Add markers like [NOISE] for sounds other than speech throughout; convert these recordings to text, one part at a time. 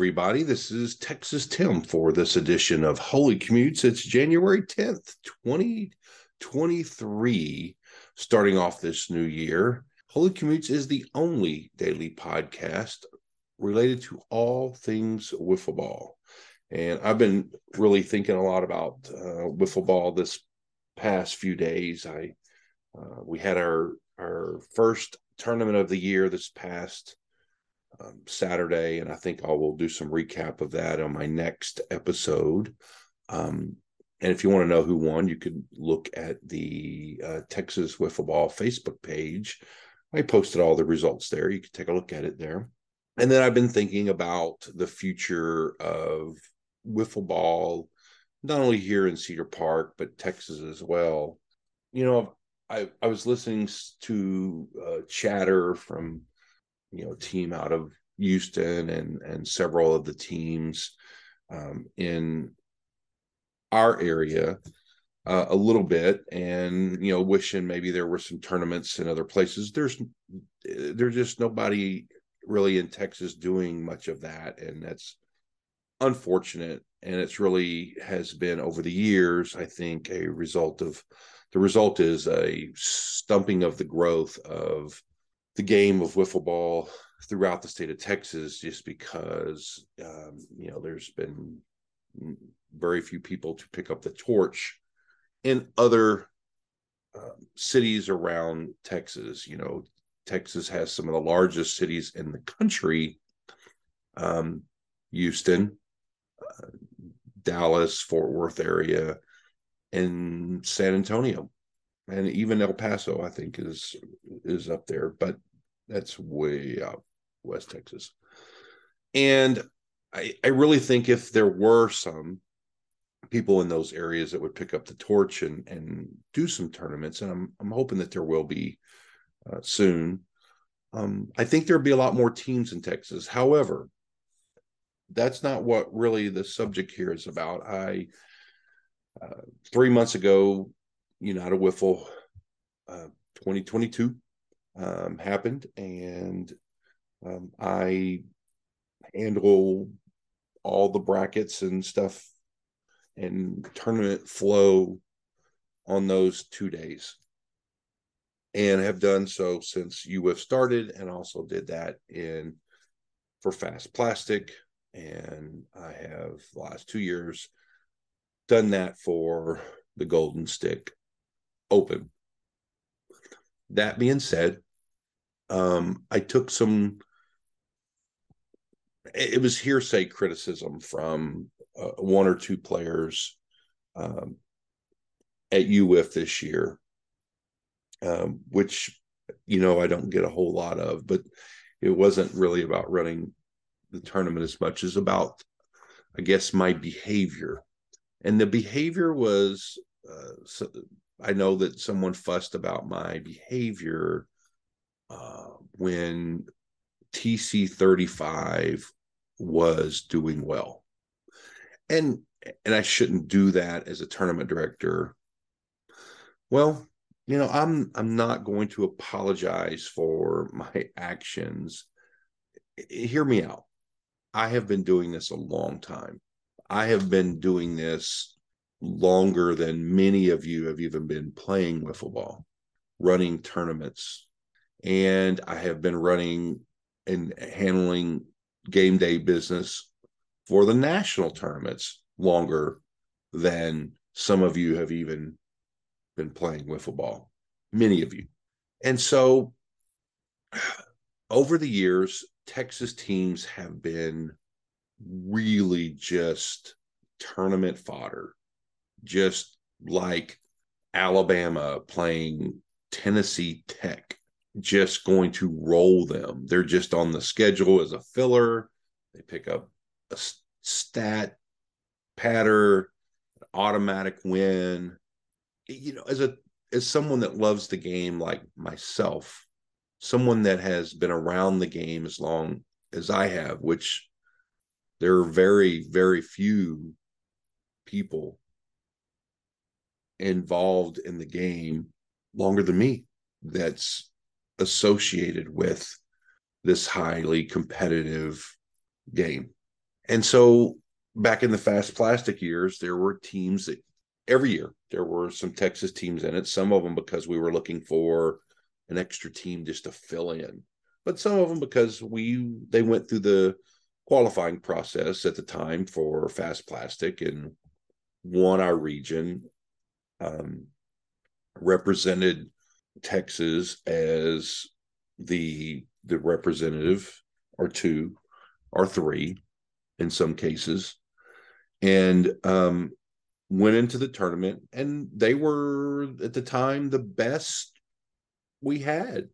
Everybody. This is Texas Tim for this edition of Holy Commutes. It's January 10th, 2023, starting off this new year. Holy Commutes is the only daily podcast related to all things wiffle ball. And I've been really thinking a lot about uh, wiffle ball this past few days. I uh, we had our our first tournament of the year this past um, Saturday, and I think I will do some recap of that on my next episode. Um, and if you want to know who won, you could look at the uh, Texas Wiffle Ball Facebook page. I posted all the results there. You can take a look at it there. And then I've been thinking about the future of wiffle ball, not only here in Cedar Park, but Texas as well. You know, I, I was listening to uh, chatter from you know team out of Houston and and several of the teams um, in our area uh, a little bit, and you know wishing maybe there were some tournaments in other places. There's there's just nobody really in Texas doing much of that, and that's unfortunate. And it's really has been over the years, I think, a result of the result is a stumping of the growth of the game of wiffle ball throughout the state of Texas, just because um, you know there's been very few people to pick up the torch in other uh, cities around Texas. You know, Texas has some of the largest cities in the country. Um, Houston, uh, Dallas, Fort Worth area, and San Antonio and even El Paso, I think is is up there, but that's way out West Texas. And I, I really think if there were some people in those areas that would pick up the torch and and do some tournaments, and I'm I'm hoping that there will be uh, soon. Um, I think there'll be a lot more teams in Texas. However, that's not what really the subject here is about. I uh, three months ago, United Wiffle uh, 2022 um, happened, and um, I handle all the brackets and stuff and tournament flow on those two days. And have done so since UWIF started and also did that in for fast plastic. And I have the last two years done that for the golden stick open that being said, um, I took some. It was hearsay criticism from uh, one or two players um, at UWIF this year, um, which you know I don't get a whole lot of, but it wasn't really about running the tournament as much as about, I guess, my behavior, and the behavior was uh, I know that someone fussed about my behavior uh, when TC 35 was doing well. And and I shouldn't do that as a tournament director. Well, you know, I'm I'm not going to apologize for my actions. Hear me out. I have been doing this a long time. I have been doing this longer than many of you have even been playing wiffle ball, running tournaments. And I have been running and handling game day business for the national tournaments longer than some of you have even been playing wiffle ball, many of you. And so [SIGHS] over the years, Texas teams have been really just tournament fodder just like Alabama playing Tennessee Tech, just going to roll them. They're just on the schedule as a filler. They pick up a stat patter, automatic win. You know, as a as someone that loves the game like myself, someone that has been around the game as long as I have, which there are very, very few people involved in the game longer than me that's associated with this highly competitive game. and so back in the fast plastic years, there were teams that every year there were some Texas teams in it. Some of them because we were looking for an extra team just to fill in, but some of them because we they went through the qualifying process at the time for fast plastic and won our region. Um, represented Texas as the the representative or two or three in some cases. And um, went into the tournament and they were at the time the best we had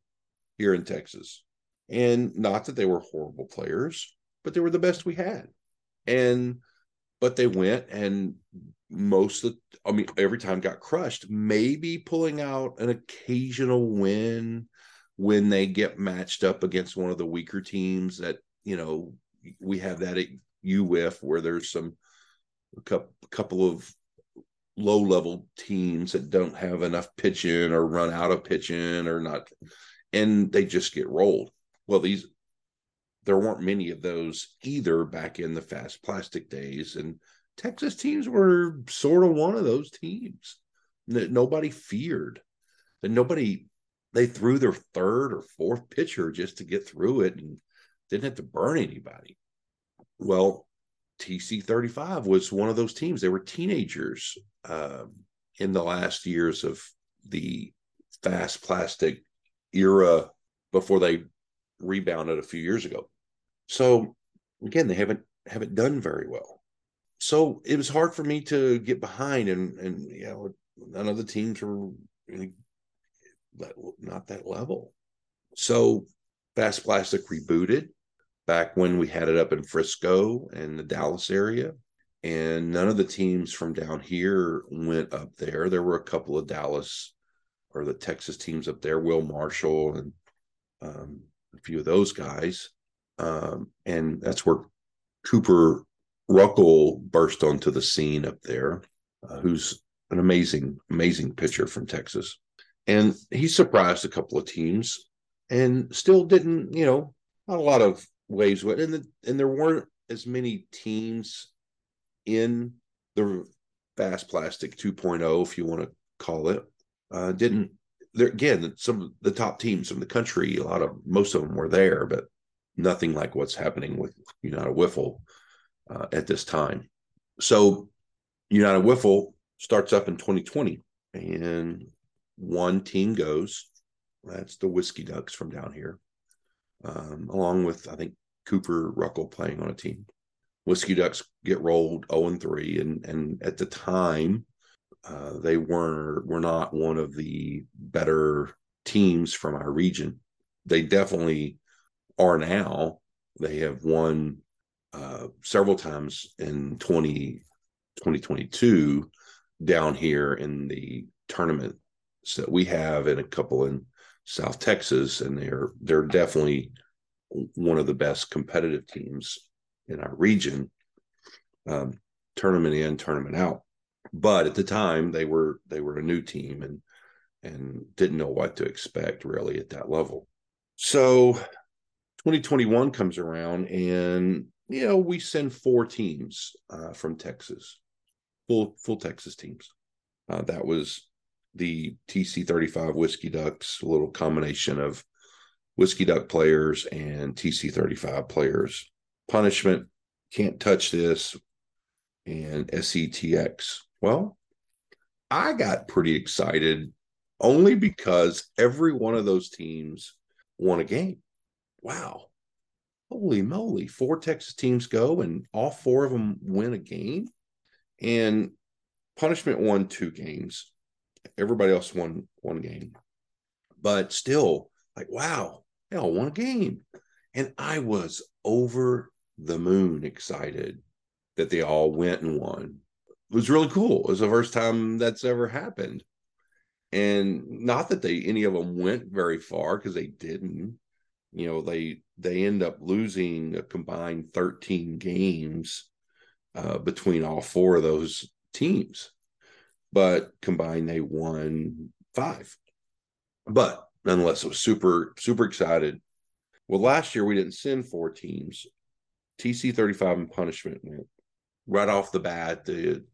here in Texas. And not that they were horrible players but they were the best we had. And but they went and most of the, I mean every time got crushed maybe pulling out an occasional win when they get matched up against one of the weaker teams that you know we have that at UWIF where there's some a couple, couple of low level teams that don't have enough pitching or run out of pitching or not and they just get rolled. Well these there weren't many of those either back in the fast plastic days and texas teams were sort of one of those teams that nobody feared that nobody they threw their third or fourth pitcher just to get through it and didn't have to burn anybody. Well, TC 35 was one of those teams. They were teenagers um, in the last years of the fast plastic era before they rebounded a few years ago. So again, they haven't haven't done very well. So it was hard for me to get behind, and and you know none of the teams were not that level. So Fast Plastic rebooted back when we had it up in Frisco and the Dallas area. And none of the teams from down here went up there. There were a couple of Dallas or the Texas teams up there, Will Marshall and um, a few of those guys. Um, and that's where Cooper Ruckle burst onto the scene up there, uh, who's an amazing, amazing pitcher from Texas. And he surprised a couple of teams and still didn't you know not a lot of waves went. And, the, and there weren't as many teams in the fast plastic 2.0 if you want to call it. Uh, didn't there again some of the top teams from the country a lot of most of them were there but nothing like what's happening with united wiffle uh, at this time so united wiffle starts up in 2020 and one team goes. That's the Whiskey Ducks from down here, um, along with I think Cooper Ruckle playing on a team. Whiskey Ducks get rolled 0 and 3, and and at the time, uh, they were were not one of the better teams from our region. They definitely are now. They have won uh, several times in 20, 2022 down here in the tournament that we have and a couple in South Texas, and they're they're definitely one of the best competitive teams in our region, um, tournament in, tournament out. But at the time, they were they were a new team and and didn't know what to expect really at that level. So 2021 comes around, and you know we send four teams uh, from Texas, full full Texas teams. Uh, that was the TC35 Whiskey Ducks, a little combination of Whiskey Duck players and TC35 players. Punishment, can't touch this, and SETX. Well, I got pretty excited only because every one of those teams won a game. Wow. Holy moly. Four Texas teams go and all four of them win a game. And Punishment won two games. Everybody else won one game, but still, like, wow, they all won a game. And I was over the moon excited that they all went and won. It was really cool. It was the first time that's ever happened. And not that they any of them went very far because they didn't. You know, they they end up losing a combined 13 games uh, between all four of those teams but combined they won five. But nonetheless, it was super, super excited. Well, last year we didn't send four teams. TC 35 and punishment. Went right off the bat, the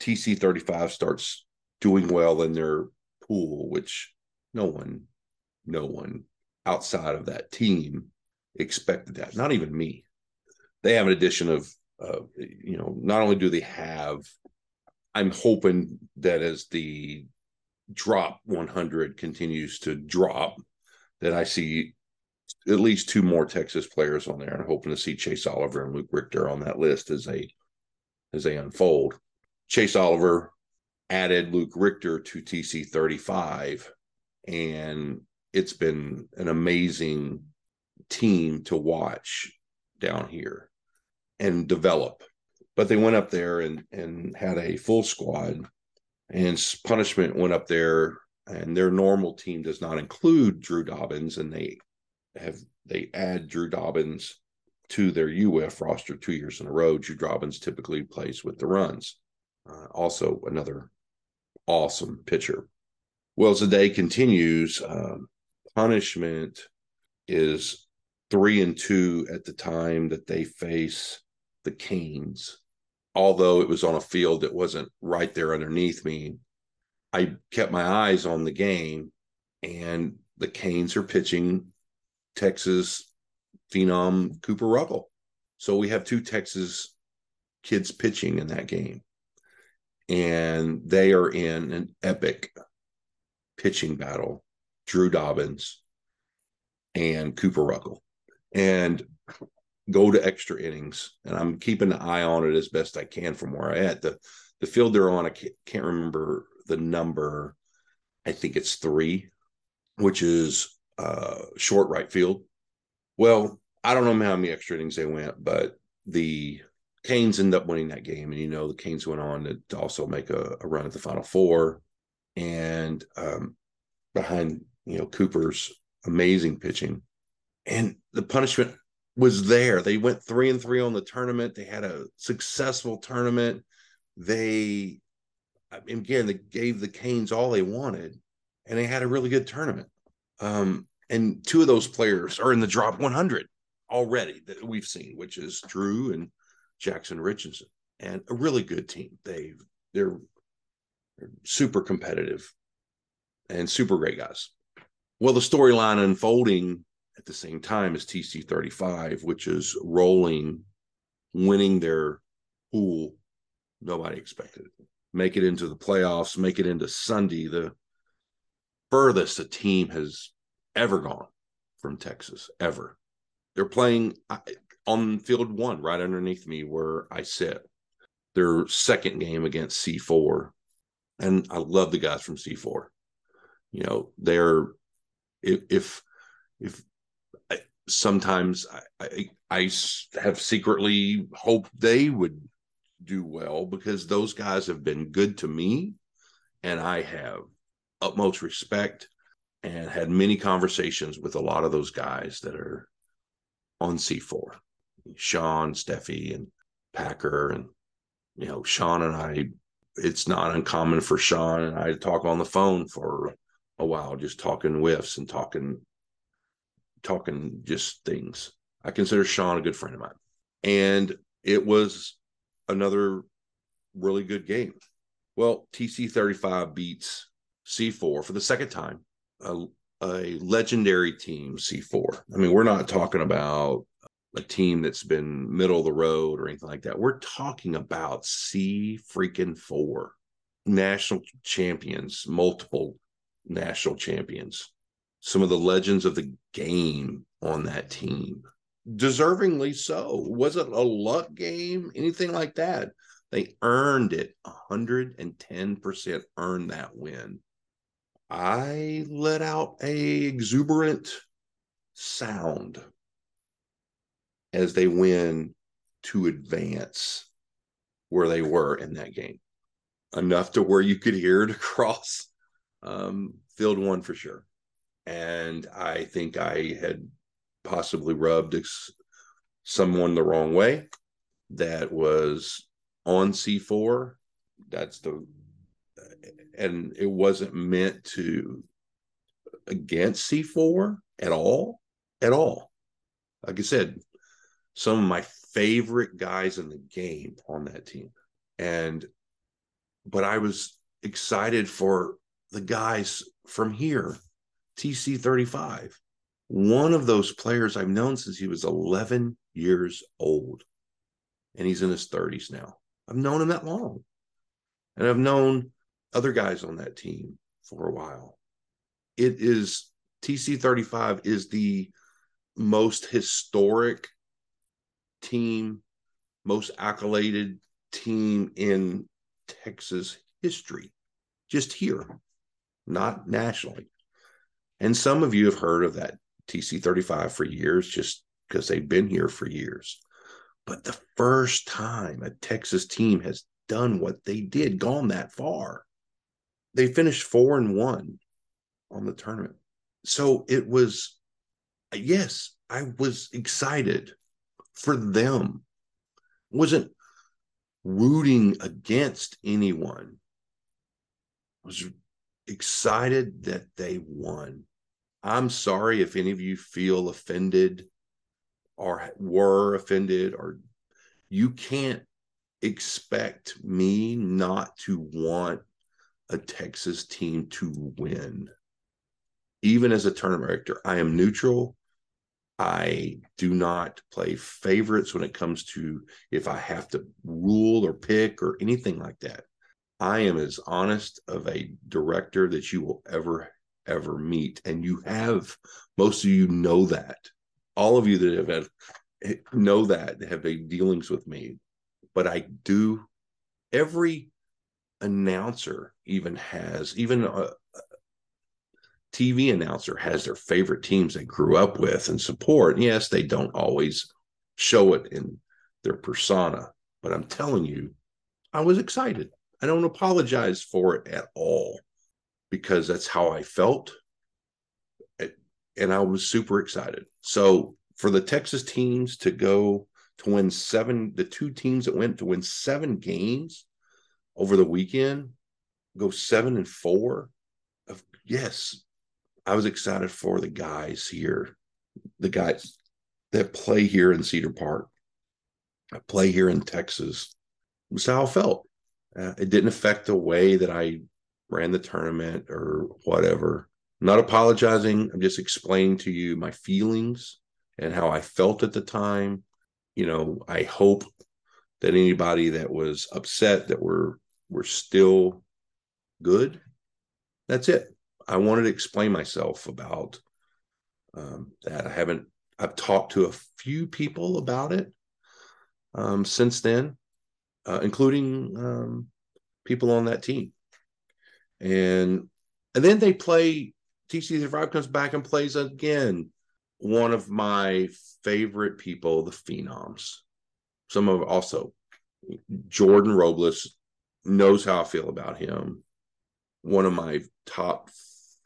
TC 35 starts doing well in their pool, which no one, no one outside of that team expected that. Not even me. They have an addition of, uh, you know, not only do they have, I'm hoping that as the drop 100 continues to drop, that I see at least two more Texas players on there, and hoping to see Chase Oliver and Luke Richter on that list as they as they unfold. Chase Oliver added Luke Richter to TC 35, and it's been an amazing team to watch down here and develop. But they went up there and and had a full squad, and punishment went up there, and their normal team does not include Drew Dobbins, and they have they add Drew Dobbins to their UF roster two years in a row. Drew Dobbins typically plays with the runs. Uh, also, another awesome pitcher. Well, as the day continues, um, punishment is three and two at the time that they face the Canes. Although it was on a field that wasn't right there underneath me, I kept my eyes on the game, and the Canes are pitching Texas phenom Cooper Ruggles. So we have two Texas kids pitching in that game. And they are in an epic pitching battle. Drew Dobbins and Cooper Ruggles. And go to extra innings. And I'm keeping an eye on it as best I can from where I at. The the field they're on, I can't remember the number. I think it's three, which is uh, short right field. Well, I don't know how many extra innings they went, but the Canes end up winning that game. And, you know, the Canes went on to also make a, a run at the final four. And um, behind, you know, Cooper's amazing pitching. And the punishment was there. They went three and three on the tournament. They had a successful tournament. They, again, they gave the Canes all they wanted, and they had a really good tournament. Um, and two of those players are in the drop 100 already that we've seen, which is Drew and Jackson Richardson, and a really good team. They they're, they're super competitive and super great guys. Well, the storyline unfolding at the same time as TC 35, which is rolling, winning their pool. Nobody expected it. Make it into the playoffs, make it into Sunday, the furthest a team has ever gone from Texas, ever. They're playing on field one, right underneath me where I sit. Their second game against C4. And I love the guys from C4. You know, they're, if, if, if I, sometimes I, I, I have secretly hoped they would do well because those guys have been good to me and I have utmost respect and had many conversations with a lot of those guys that are on C4. Sean, Steffi, and Packer, and you know, Sean and I. It's not uncommon for Sean and I to talk on the phone for a while, just talking whiffs and talking, talking just things. I consider Sean a good friend of mine, and it was another really good game. Well, TC 35 beats C4 for the second time a, a legendary team, C4. I mean, we're not talking about a team that's been middle of the road or anything like that. We're talking about C freaking four national champions, multiple national champions, some of the legends of the game on that team. Deservingly so. Was it a luck game? Anything like that? They earned it 110% earned that win. I let out a exuberant sound as they win to advance where they were in that game enough to where you could hear it [LAUGHS] across um, field one for sure and i think i had possibly rubbed ex- someone the wrong way that was on c4 that's the and it wasn't meant to against C4 at all, at all. Like I said, some of my favorite guys in the game on that team. And, but I was excited for the guys from here, TC 35. One of those players I've known since he was 11 years old, and he's in his 30s now. I've known him that long. And I've known other guys on that team for a while. It is TC 35 is the most historic team, most accoladed team in Texas history, just here, not nationally. And some of you have heard of that TC 35 for years, just because they've been here for years. But the first time a Texas team has done what they did, gone that far, they finished four and one on the tournament. So it was, yes, I was excited for them. Wasn't rooting against anyone. I was excited that they won. I'm sorry if any of you feel offended or were offended or you can't expect me not to want a Texas team to win. Even as a tournament director, I am neutral. I do not play favorites when it comes to if I have to rule or pick or anything like that. I am as honest of a director that you will ever, ever meet. And you have, most of you know that. All of you that have had, eh, know that have been dealings with me. But I do, every announcer even has, even a, TV announcer has their favorite teams they grew up with and support. Yes, they don't always show it in their persona, but I'm telling you, I was excited. I don't apologize for it at all because that's how I felt. And I was super excited. So for the Texas teams to go to win seven, the two teams that went to win seven games over the weekend, go seven and four. Of, yes, I was excited for the guys here, the guys that play here in Cedar Park, I play here in Texas. That's how I felt. Uh, it didn't affect the way that I ran the tournament or whatever. I'm not apologizing. I'm just explaining to you my feelings and how I felt at the time. You know, I hope that anybody that was upset that we're we're still good. That's it. I wanted to explain myself about um, that. I haven't. I've talked to a few people about it um, since then, uh, including um, people on that team, and and then they play. TC Five comes back and plays again. One of my favorite people, the Phenoms. Some of also Jordan Robles knows how I feel about him. One of my top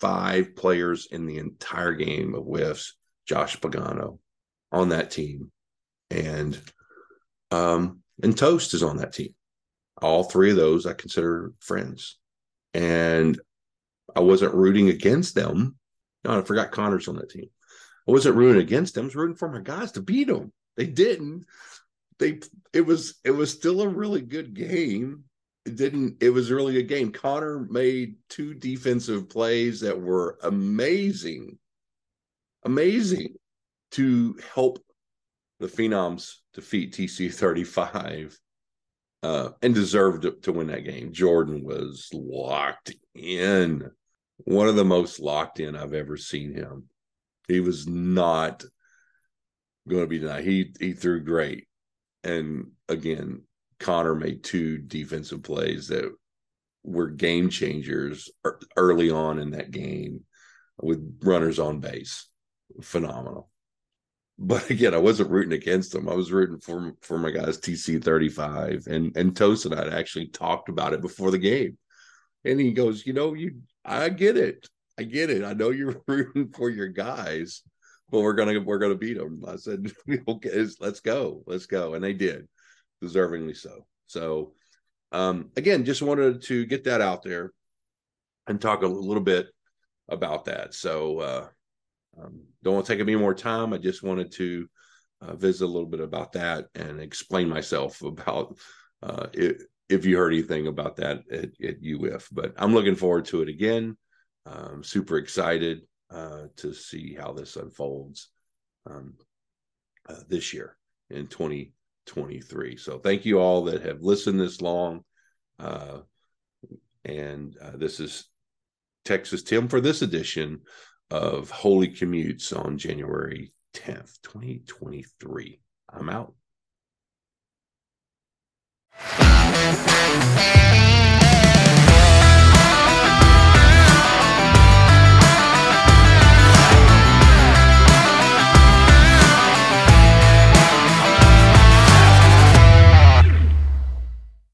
five players in the entire game of whiffs, Josh Pagano on that team. And um and Toast is on that team. All three of those I consider friends. And I wasn't rooting against them. No, I forgot Connor's on that team. I wasn't rooting against them. I was rooting for my guys to beat them. They didn't. They it was it was still a really good game it didn't it was really a game connor made two defensive plays that were amazing amazing to help the phenoms defeat tc 35 uh, and deserved to, to win that game. Jordan was locked in. One of the most locked in i've ever seen him. He was not going to be denied. He he threw great. And again Connor made two defensive plays that were game changers early on in that game with runners on base. Phenomenal. But [LAUGHS] again, I wasn't rooting against them. I was rooting for for my guys TC 35 and and Toast and I actually talked about it before the game. And he goes, "You know, you I get it. I get it. I know you're [LAUGHS] rooting for your guys, but we're gonna we're gonna beat them." I said, [LAUGHS] "Okay, let's go, let's go," and they did deservingly so. So, um, again, just wanted to get that out there and talk a little bit about that. So, uh, um, don't want to take any more time. I just wanted to uh, visit a little bit about that and explain myself [LAUGHS] about uh, it, if you heard anything about that at, at UF. But I'm looking forward to it again. I'm super excited uh, to see how this unfolds um, uh, this year in 2023. So thank you all that have listened this long. Uh, and uh, this is Texas Tim for this edition of Holy Commutes on January 10th, 2023. I'm out.